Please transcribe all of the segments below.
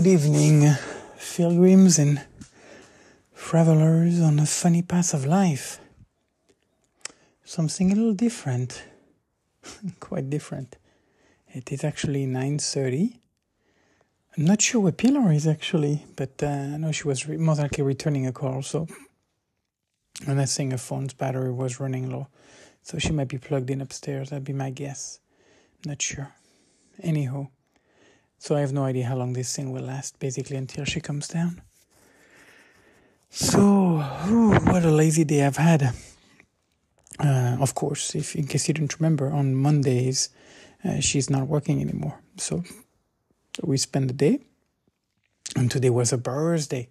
Good evening, pilgrims and travelers on a funny path of life. Something a little different, quite different. It is actually 9.30. I'm not sure where Pilar is actually, but uh, I know she was re- most likely returning a call, so... And I think her phone's battery was running low, so she might be plugged in upstairs, that'd be my guess. Not sure. Anyhow. So I have no idea how long this thing will last, basically until she comes down. So, what a lazy day I've had. Uh, of course, if in case you didn't remember, on Mondays uh, she's not working anymore. So we spent the day, and today was a birthday.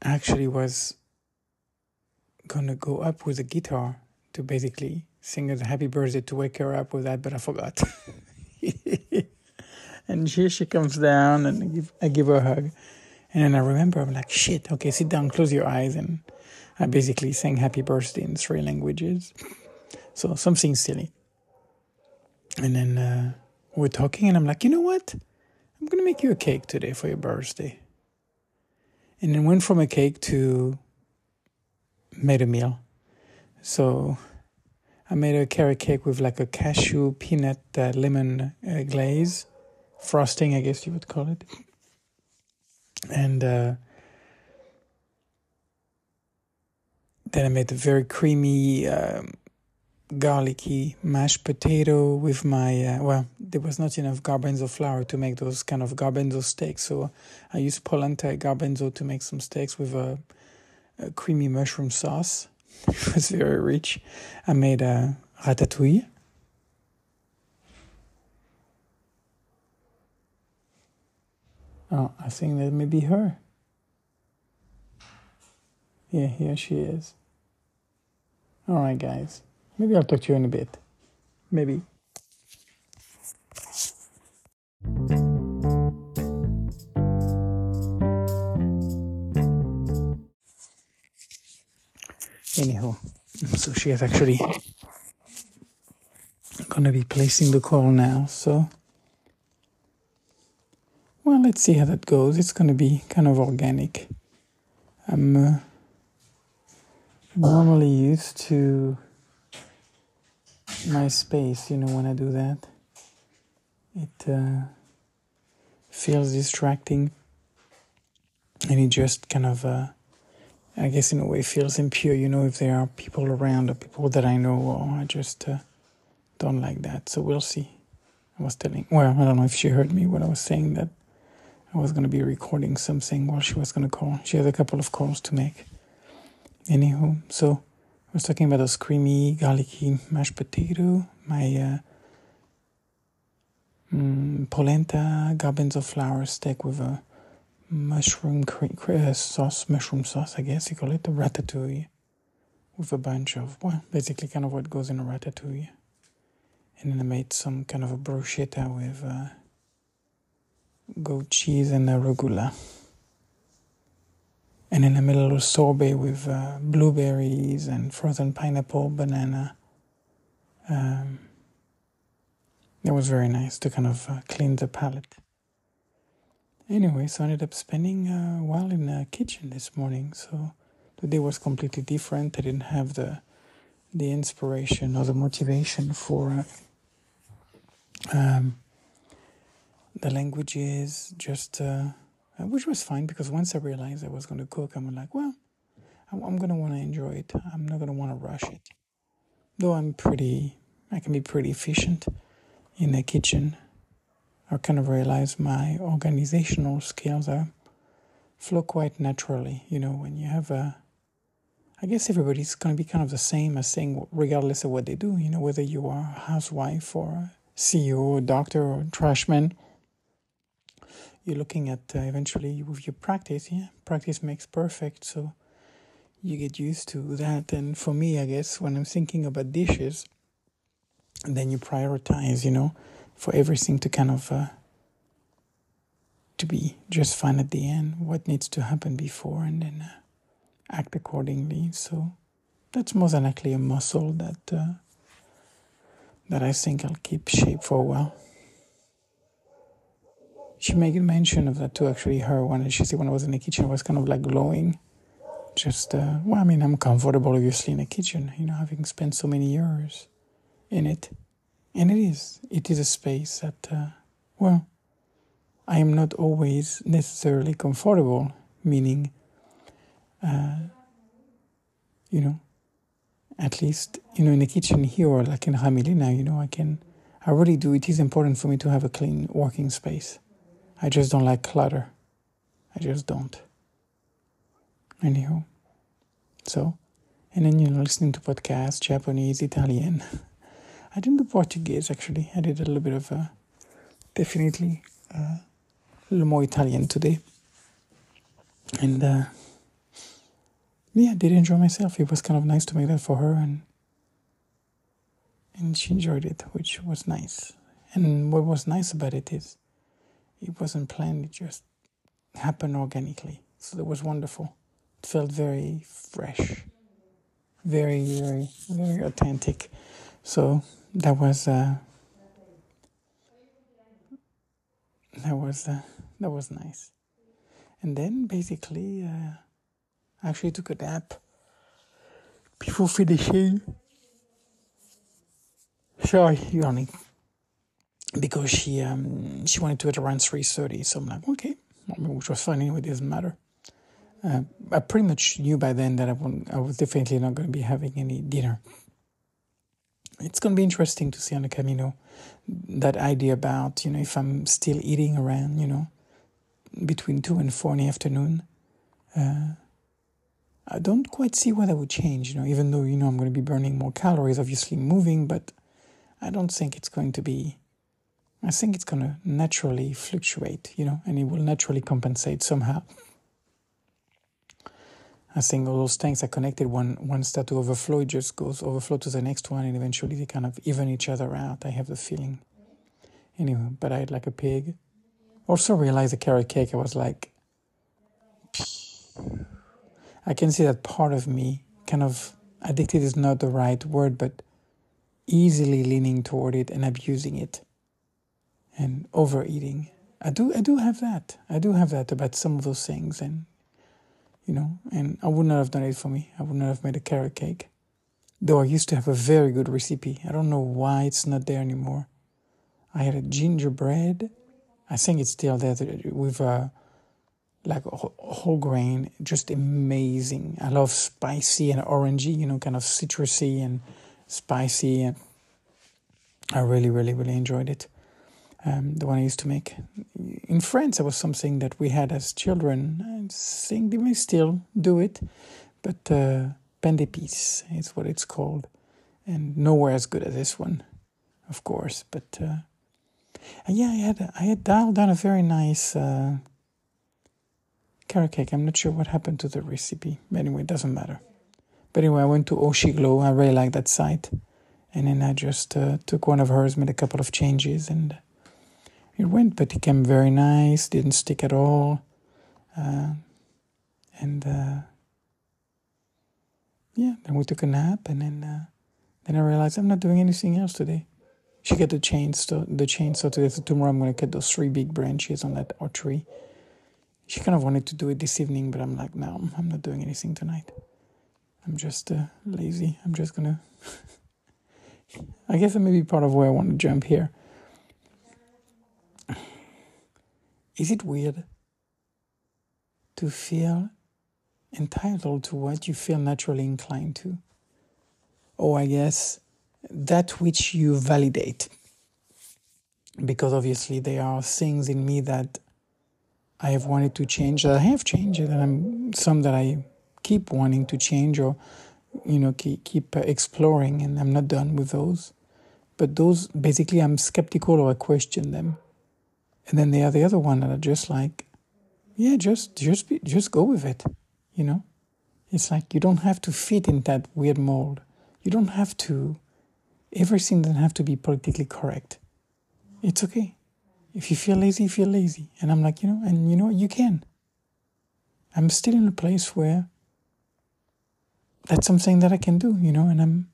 Actually, was gonna go up with a guitar to basically sing her happy birthday to wake her up with that, but I forgot. And here she comes down, and I give, I give her a hug. And then I remember, I'm like, shit, okay, sit down, close your eyes. And I basically sang happy birthday in three languages. So something silly. And then uh, we're talking, and I'm like, you know what? I'm going to make you a cake today for your birthday. And then went from a cake to made a meal. So I made a carrot cake with like a cashew peanut uh, lemon uh, glaze frosting, I guess you would call it. And uh, then I made a very creamy, um, garlicky mashed potato with my, uh, well, there was not enough garbanzo flour to make those kind of garbanzo steaks. So I used polenta garbanzo to make some steaks with a, a creamy mushroom sauce. it was very rich. I made a ratatouille Oh, I think that may be her. Yeah, here she is. All right, guys. Maybe I'll talk to you in a bit. Maybe. Anyhow, so she is actually gonna be placing the call now, so well, let's see how that goes. It's going to be kind of organic. I'm uh, normally used to my space, you know, when I do that. It uh, feels distracting and it just kind of, uh, I guess, in a way, feels impure, you know, if there are people around or people that I know, or I just uh, don't like that. So we'll see. I was telling, well, I don't know if she heard me when I was saying that I was going to be recording something while she was going to call. She had a couple of calls to make. Anywho, so I was talking about those creamy, garlicky mashed potato, my uh, mm, polenta garbanzo flour steak with a mushroom uh, sauce, mushroom sauce, I guess you call it, a ratatouille, with a bunch of, well, basically kind of what goes in a ratatouille. And then I made some kind of a bruschetta with. Uh, goat cheese and arugula. And in the middle, a sorbet with uh, blueberries and frozen pineapple, banana. Um, it was very nice to kind of uh, clean the palate. Anyway, so I ended up spending a while in the kitchen this morning. So the day was completely different. I didn't have the the inspiration or the motivation for uh, um, the languages, just uh, which was fine because once I realized I was going to cook, I'm like, well, I'm going to want to enjoy it. I'm not going to want to rush it. Though I'm pretty, I can be pretty efficient in the kitchen. I kind of realize my organizational skills are flow quite naturally. You know, when you have a, I guess everybody's going to be kind of the same as saying, regardless of what they do. You know, whether you are a housewife or a CEO, or doctor, or trashman you're looking at uh, eventually with your practice yeah practice makes perfect so you get used to that. And for me i guess when i'm thinking about dishes then you prioritize you know for everything to kind of uh, to be just fine at the end what needs to happen before and then uh, act accordingly. So that's most likely a muscle that uh, that i think i'll keep shape for a while she made mention of that too. Actually, her when she said when I was in the kitchen, I was kind of like glowing. Just uh, well, I mean, I'm comfortable obviously in the kitchen. You know, having spent so many years in it, and it is it is a space that uh, well, I am not always necessarily comfortable. Meaning, uh, you know, at least you know in the kitchen here or like in Jamilena, you know, I can. I really do. It is important for me to have a clean working space. I just don't like clutter. I just don't. Anyhow, so, and then you know, listening to podcasts, Japanese, Italian. I didn't do Portuguese actually. I did a little bit of a, definitely uh, a little more Italian today, and uh, yeah, I did enjoy myself. It was kind of nice to make that for her, and and she enjoyed it, which was nice. And what was nice about it is it wasn't planned, it just happened organically. So it was wonderful. It felt very fresh, very, very, very authentic. So that was uh, that was uh, that was nice. And then basically, uh, I actually took a nap before finishing. Sorry, yawning because she um, she wanted to at around three thirty. So I'm like, okay, which was fine anyway. It doesn't matter. Uh, I pretty much knew by then that I, I was definitely not going to be having any dinner. It's going to be interesting to see on the Camino that idea about you know if I'm still eating around you know between two and four in the afternoon. Uh, I don't quite see why that would change, you know, even though you know I'm going to be burning more calories, obviously moving, but I don't think it's going to be I think it's going to naturally fluctuate, you know, and it will naturally compensate somehow. I think all those tanks are connected. One one start to overflow, it just goes overflow to the next one, and eventually they kind of even each other out. I have the feeling. Anyway, but I had like a pig. Also realized the carrot cake. I was like, I can see that part of me, kind of addicted is not the right word, but easily leaning toward it and abusing it and overeating. I do I do have that. I do have that about some of those things and you know, and I would not have done it for me. I would not have made a carrot cake. Though I used to have a very good recipe. I don't know why it's not there anymore. I had a gingerbread. I think it's still there with a uh, like whole grain, just amazing. I love spicy and orangey, you know, kind of citrusy and spicy. And I really, really, really enjoyed it um, the one I used to make. In France, it was something that we had as children. I think they may still do it, but uh, pain d'épices is what it's called, and nowhere as good as this one, of course. But uh, yeah, I had I had dialed down a very nice uh, carrot cake. I'm not sure what happened to the recipe. Anyway, it doesn't matter. But anyway, I went to Oshiglo. I really like that site. And then I just uh, took one of hers, made a couple of changes, and it went, but it came very nice, didn't stick at all. Uh, and uh, yeah, then we took a nap, and then uh, then I realized I'm not doing anything else today. She got the chainsaw, the chainsaw today. So tomorrow I'm going to cut those three big branches on that oak tree. She kind of wanted to do it this evening, but I'm like, no, I'm not doing anything tonight. I'm just uh, lazy. I'm just gonna. I guess that may be part of why I want to jump here. Is it weird to feel entitled to what you feel naturally inclined to? Or I guess that which you validate. Because obviously there are things in me that I have wanted to change, that I have changed, and I'm, some that I keep wanting to change or you know keep, keep exploring, and I'm not done with those. But those basically I'm skeptical or I question them. And then there are the other one that are just like, yeah, just just be, just go with it, you know. It's like you don't have to fit in that weird mold. You don't have to. Everything doesn't have to be politically correct. It's okay. If you feel lazy, feel lazy. And I'm like, you know, and you know, you can. I'm still in a place where that's something that I can do, you know, and I'm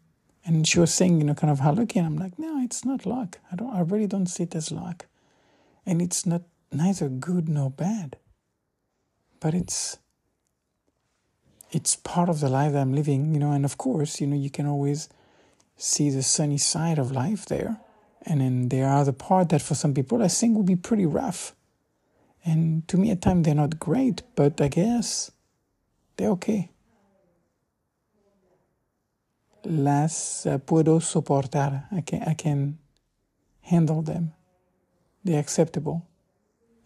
and she was saying, you know, kind of how lucky and I'm like, no, it's not luck. I don't I really don't see it as luck and it's not neither good nor bad. But it's it's part of the life that I'm living, you know, and of course, you know, you can always see the sunny side of life there. And then there are the part that for some people I think will be pretty rough. And to me at times they're not great, but I guess they're okay. Las uh, puedo soportar. I can, I can handle them. They're acceptable.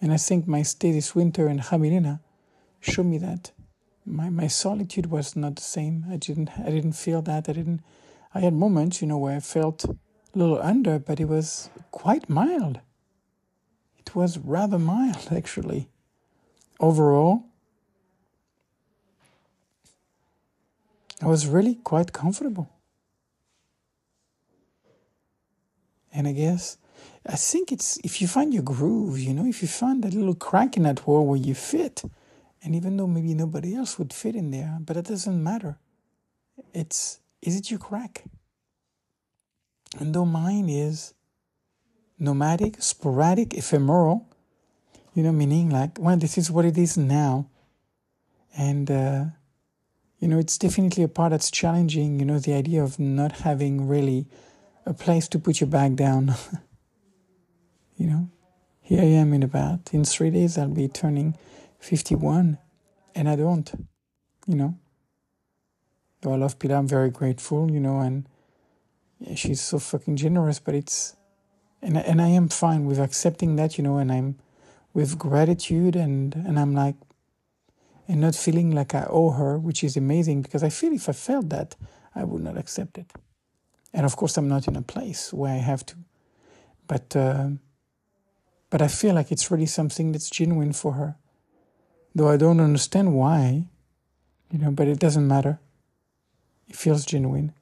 And I think my stay this winter in Jamilena showed me that. My, my solitude was not the same. I didn't I didn't feel that. I didn't I had moments, you know, where I felt a little under, but it was quite mild. It was rather mild actually. Overall, I was really quite comfortable. And I guess I think it's if you find your groove, you know, if you find that little crack in that wall where you fit, and even though maybe nobody else would fit in there, but it doesn't matter. It's is it your crack? And though mine is nomadic, sporadic, ephemeral, you know, meaning like, well, this is what it is now. And, uh, you know, it's definitely a part that's challenging, you know, the idea of not having really a place to put your bag down. you know, here I am in about, in three days, I'll be turning 51, and I don't, you know. Though I love Pilar, I'm very grateful, you know, and she's so fucking generous, but it's, and, and I am fine with accepting that, you know, and I'm with gratitude, and, and I'm like, and not feeling like I owe her, which is amazing because I feel if I felt that, I would not accept it. And of course, I'm not in a place where I have to. But, uh, but I feel like it's really something that's genuine for her. Though I don't understand why, you know, but it doesn't matter. It feels genuine.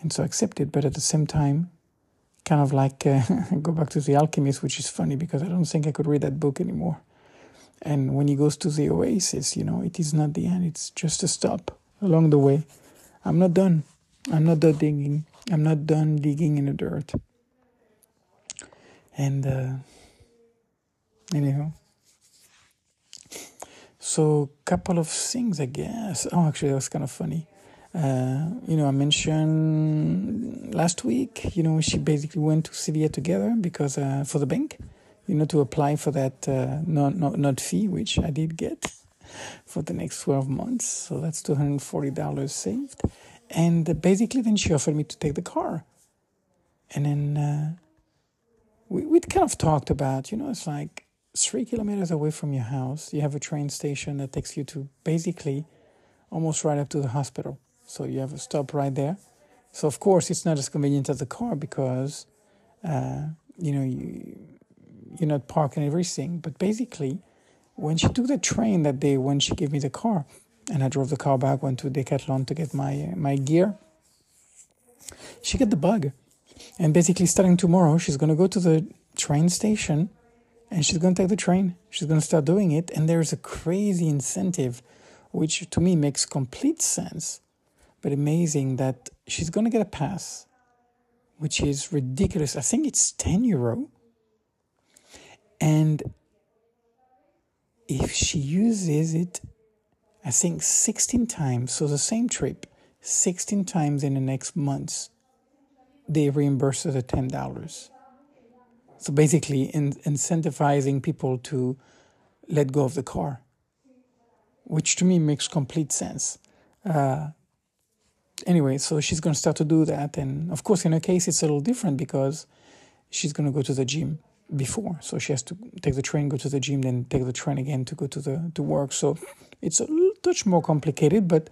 And so accept it. But at the same time, kind of like uh, go back to The Alchemist, which is funny because I don't think I could read that book anymore. And when he goes to the oasis, you know, it is not the end, it's just a stop along the way. I'm not done. I'm not done digging. I'm not done digging in the dirt. And uh, anyhow, so couple of things, I guess. Oh, actually, that was kind of funny. Uh, you know, I mentioned last week. You know, she basically went to Sevilla together because uh, for the bank, you know, to apply for that uh, not, not not fee, which I did get for the next twelve months. So that's two hundred forty dollars saved. And basically, then she offered me to take the car. And then uh, we, we'd kind of talked about, you know, it's like three kilometers away from your house, you have a train station that takes you to basically almost right up to the hospital. So you have a stop right there. So, of course, it's not as convenient as the car because, uh, you know, you, you're not parking everything. But basically, when she took the train that day, when she gave me the car, and I drove the car back, went to Decathlon to get my my gear. She got the bug, and basically starting tomorrow, she's gonna go to the train station, and she's gonna take the train. She's gonna start doing it, and there's a crazy incentive, which to me makes complete sense, but amazing that she's gonna get a pass, which is ridiculous. I think it's ten euro, and if she uses it I think 16 times, so the same trip, 16 times in the next months, they reimburse her the $10. So basically, in, incentivizing people to let go of the car, which to me makes complete sense. Uh, anyway, so she's going to start to do that. And of course, in her case, it's a little different because she's going to go to the gym before. So she has to take the train, go to the gym, then take the train again to go to the to work. So it's a touch more complicated, but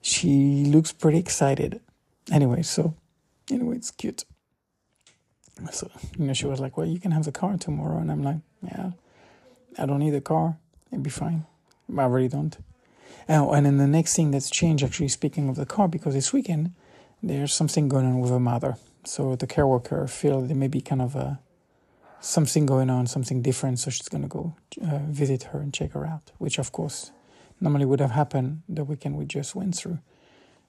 she looks pretty excited. Anyway, so anyway, it's cute. So you know, she was like, "Well, you can have the car tomorrow," and I'm like, "Yeah, I don't need a car. It'd be fine. I really don't." Oh, and then the next thing that's changed, actually, speaking of the car, because this weekend there's something going on with her mother. So the care worker feel there may be kind of a something going on, something different. So she's going to go uh, visit her and check her out, which of course normally would have happened the weekend we just went through,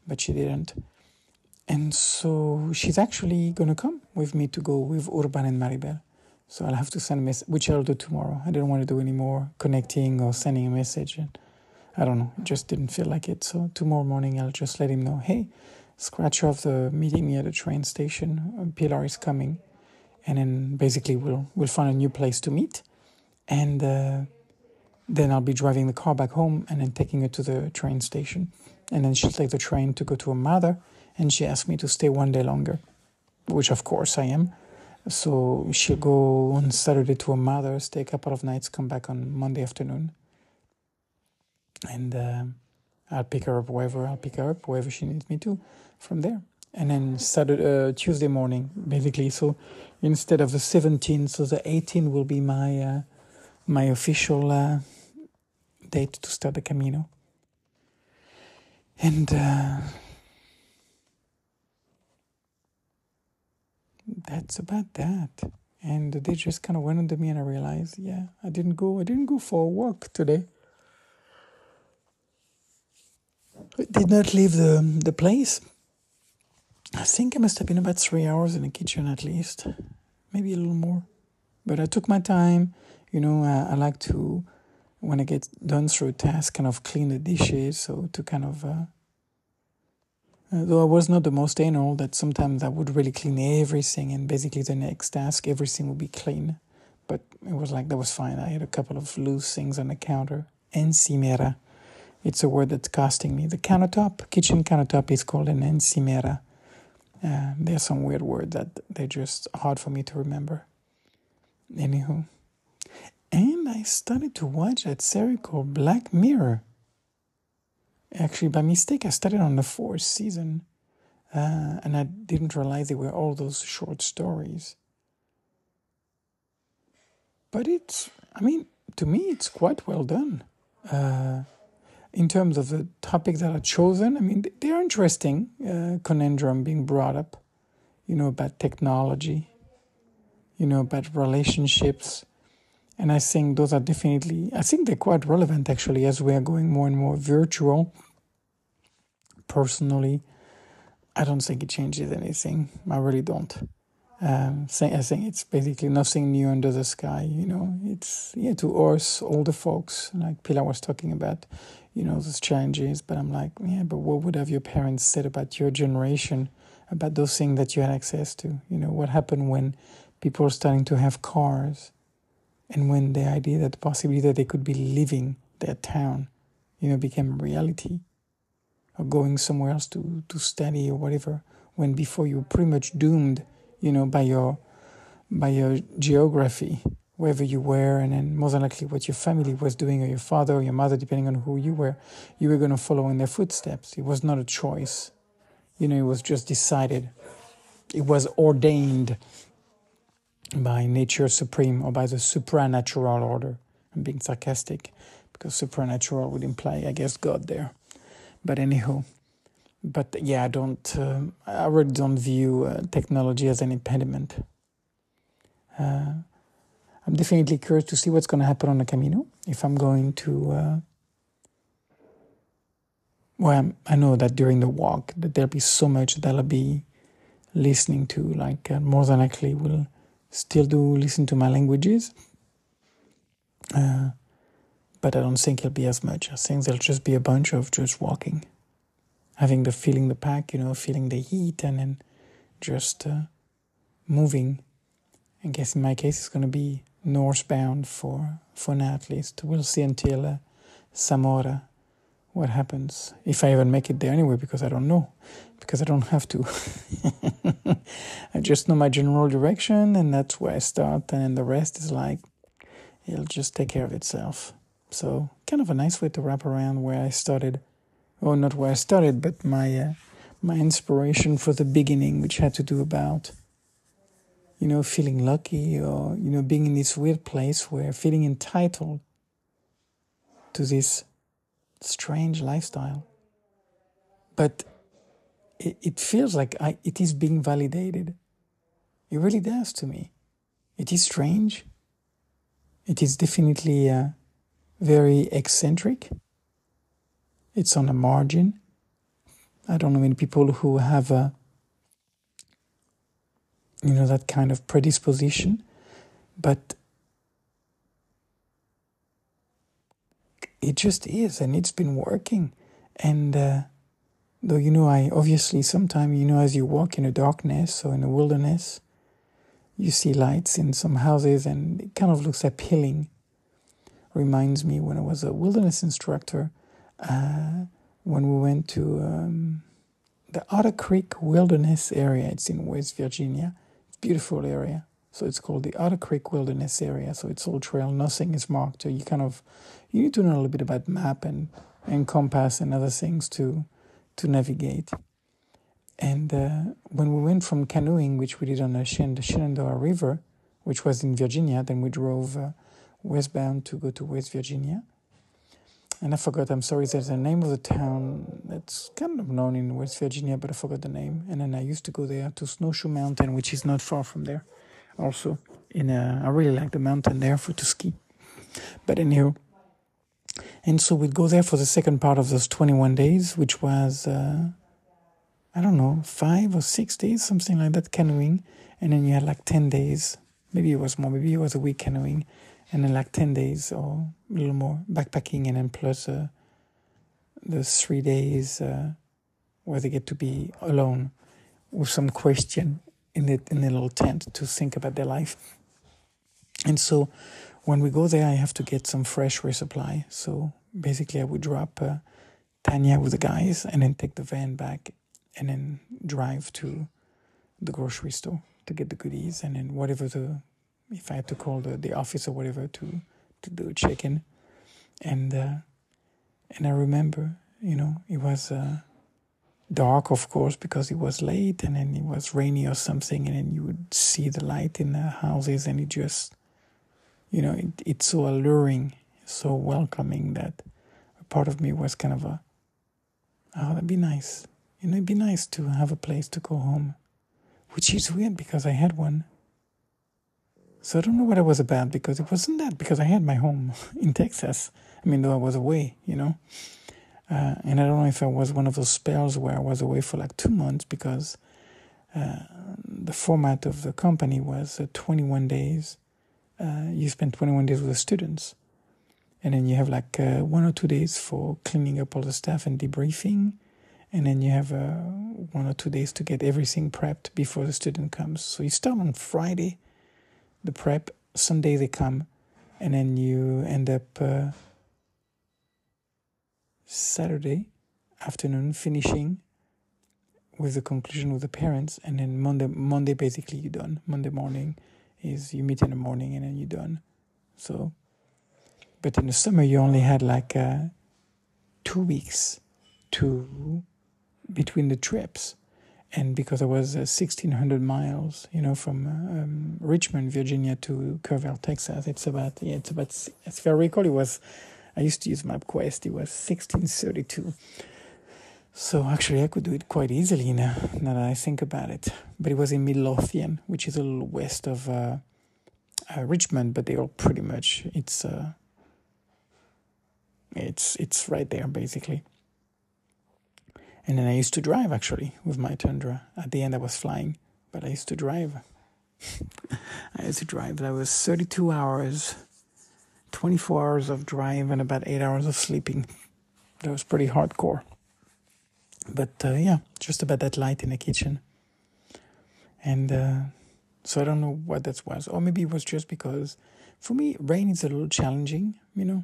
but she didn't. And so she's actually going to come with me to go with Urban and Maribel. So I'll have to send a message, which I'll do tomorrow. I didn't want to do any more connecting or sending a message. And I don't know, it just didn't feel like it. So tomorrow morning, I'll just let him know hey, scratch off the meeting me at the train station. Pilar is coming. And then basically, we'll, we'll find a new place to meet. And uh, then I'll be driving the car back home and then taking her to the train station. And then she'll take the train to go to her mother. And she asked me to stay one day longer, which of course I am. So she'll go on Saturday to her mother, stay a couple of nights, come back on Monday afternoon. And uh, I'll pick her up wherever I'll pick her up, wherever she needs me to from there. And then Saturday, uh, Tuesday morning, basically. So instead of the 17th, so the 18th will be my uh, my official uh, date to start the Camino. And that's about that. And they just kind of went under me, and I realized, yeah, I didn't go. I didn't go for a walk today. I did not leave the the place. I think I must have been about three hours in the kitchen at least, maybe a little more. But I took my time. You know, I, I like to when I get done through a task, kind of clean the dishes. So to kind of uh, though I was not the most anal, that sometimes I would really clean everything, and basically the next task, everything would be clean. But it was like that was fine. I had a couple of loose things on the counter. Encimera. It's a word that's costing me. The countertop, kitchen countertop, is called an encimera. Uh, there's some weird words that they're just hard for me to remember. Anywho. And I started to watch that series called Black Mirror. Actually, by mistake, I started on the fourth season, uh, and I didn't realize they were all those short stories. But it's, I mean, to me, it's quite well done. Uh, in terms of the topics that are chosen, I mean, they are interesting. Uh, conundrum being brought up, you know, about technology, you know, about relationships. And I think those are definitely, I think they're quite relevant actually as we are going more and more virtual. Personally, I don't think it changes anything. I really don't. Um, I think it's basically nothing new under the sky. You know, it's yeah to us older folks, like Pilar was talking about, you know, those challenges. But I'm like, yeah, but what would have your parents said about your generation, about those things that you had access to? You know, what happened when people are starting to have cars? And when the idea that the possibility that they could be leaving their town, you know, became reality, or going somewhere else to, to study or whatever, when before you were pretty much doomed, you know, by your by your geography, wherever you were, and then more than likely what your family was doing, or your father or your mother, depending on who you were, you were going to follow in their footsteps. It was not a choice, you know, it was just decided. It was ordained by nature supreme or by the supranatural order. I'm being sarcastic because supernatural would imply, I guess, God there. But anyhow, but yeah, I don't. Um, I really don't view uh, technology as an impediment. Uh, I'm definitely curious to see what's going to happen on the Camino. If I'm going to, uh, well, I know that during the walk that there'll be so much that I'll be listening to. Like uh, more than likely, will still do listen to my languages. Uh, but I don't think it'll be as much. I think there'll just be a bunch of just walking, having the feeling the pack, you know, feeling the heat, and then just uh, moving. I guess in my case, it's going to be northbound for for now at least. We'll see until uh, Zamora what happens if I even make it there anyway, because I don't know, because I don't have to. I just know my general direction, and that's where I start, and the rest is like it'll just take care of itself. So, kind of a nice way to wrap around where I started, or not where I started, but my uh, my inspiration for the beginning, which had to do about you know feeling lucky, or you know being in this weird place where feeling entitled to this strange lifestyle. But it, it feels like I, it is being validated. It really does to me. It is strange. It is definitely uh, very eccentric. It's on a margin. I don't know many people who have a, you know, that kind of predisposition. but it just is, and it's been working. And uh, though you know, I obviously sometimes you know, as you walk in the darkness or in the wilderness, you see lights in some houses, and it kind of looks appealing. Reminds me when I was a wilderness instructor, uh, when we went to um, the Otter Creek Wilderness area. It's in West Virginia. It's beautiful area. So it's called the Otter Creek Wilderness area. So it's all trail, nothing is marked. So you kind of you need to know a little bit about map and, and compass and other things to to navigate. And uh, when we went from canoeing, which we did on the, Shenandoah River, which was in Virginia, then we drove uh, westbound to go to West Virginia. And I forgot, I'm sorry, there's a name of the town that's kind of known in West Virginia, but I forgot the name. And then I used to go there to Snowshoe Mountain, which is not far from there also. In a, I really like the mountain there for to ski. But anyhow, and so we'd go there for the second part of those 21 days, which was, uh, I don't know, five or six days, something like that, canoeing. And then you had like 10 days, maybe it was more, maybe it was a week canoeing, and then like 10 days or a little more backpacking, and then plus uh, the three days uh, where they get to be alone with some question in the, in the little tent to think about their life. And so when we go there, I have to get some fresh resupply. So basically, I would drop uh, Tanya with the guys and then take the van back and then drive to the grocery store to get the goodies and then whatever the if I had to call the, the office or whatever to to do a check in and uh, and I remember you know it was uh, dark of course because it was late and then it was rainy or something and then you would see the light in the houses and it just you know, it, it's so alluring, so welcoming that a part of me was kind of a, oh, that'd be nice. You know, it'd be nice to have a place to go home, which is weird because I had one. So I don't know what it was about because it wasn't that because I had my home in Texas. I mean, though I was away, you know. Uh, and I don't know if it was one of those spells where I was away for like two months because uh, the format of the company was uh, 21 days. Uh, you spend 21 days with the students. And then you have like uh, one or two days for cleaning up all the stuff and debriefing. And then you have uh, one or two days to get everything prepped before the student comes. So you start on friday the prep. Sunday they come. And then you end up saturday afternoon finishing with the conclusion with the parents and then monday monday basically you're done monday morning is you meet in the morning and then you're done. So, but in the summer you only had like uh, two weeks to between the trips, and because I was uh, 1,600 miles, you know, from uh, um, Richmond, Virginia to Kerrville, Texas, it's about yeah, it's about if I recall, it was. I used to use MapQuest. It was 1632 so actually, I could do it quite easily now, now that I think about it. But it was in Midlothian, which is a little west of uh, uh, Richmond, but they are pretty much it's uh, it's it's right there basically. And then I used to drive actually with my Tundra. At the end, I was flying, but I used to drive. I used to drive. That was 32 hours, 24 hours of drive, and about eight hours of sleeping. That was pretty hardcore. But uh, yeah, just about that light in the kitchen. And uh, so I don't know what that was. Or maybe it was just because for me, rain is a little challenging, you know,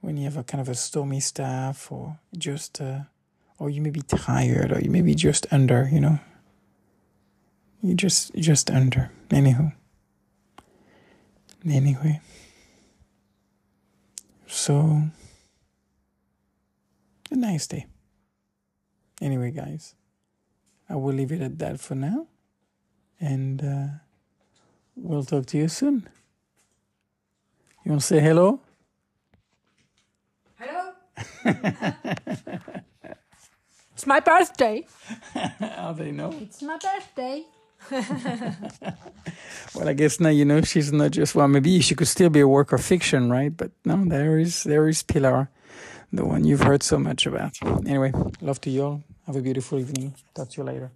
when you have a kind of a stormy staff or just, uh, or you may be tired or you may be just under, you know. You just, just under. Anyhow. Anyway. So, a nice day. Anyway, guys, I will leave it at that for now. And uh, we'll talk to you soon. You want to say hello? Hello. it's my birthday. How they know? It's my birthday. well, I guess now you know she's not just well. Maybe she could still be a work of fiction, right? But no, there is there is Pilar, the one you've heard so much about. Anyway, love to you all. Have a beautiful evening. Talk to you later.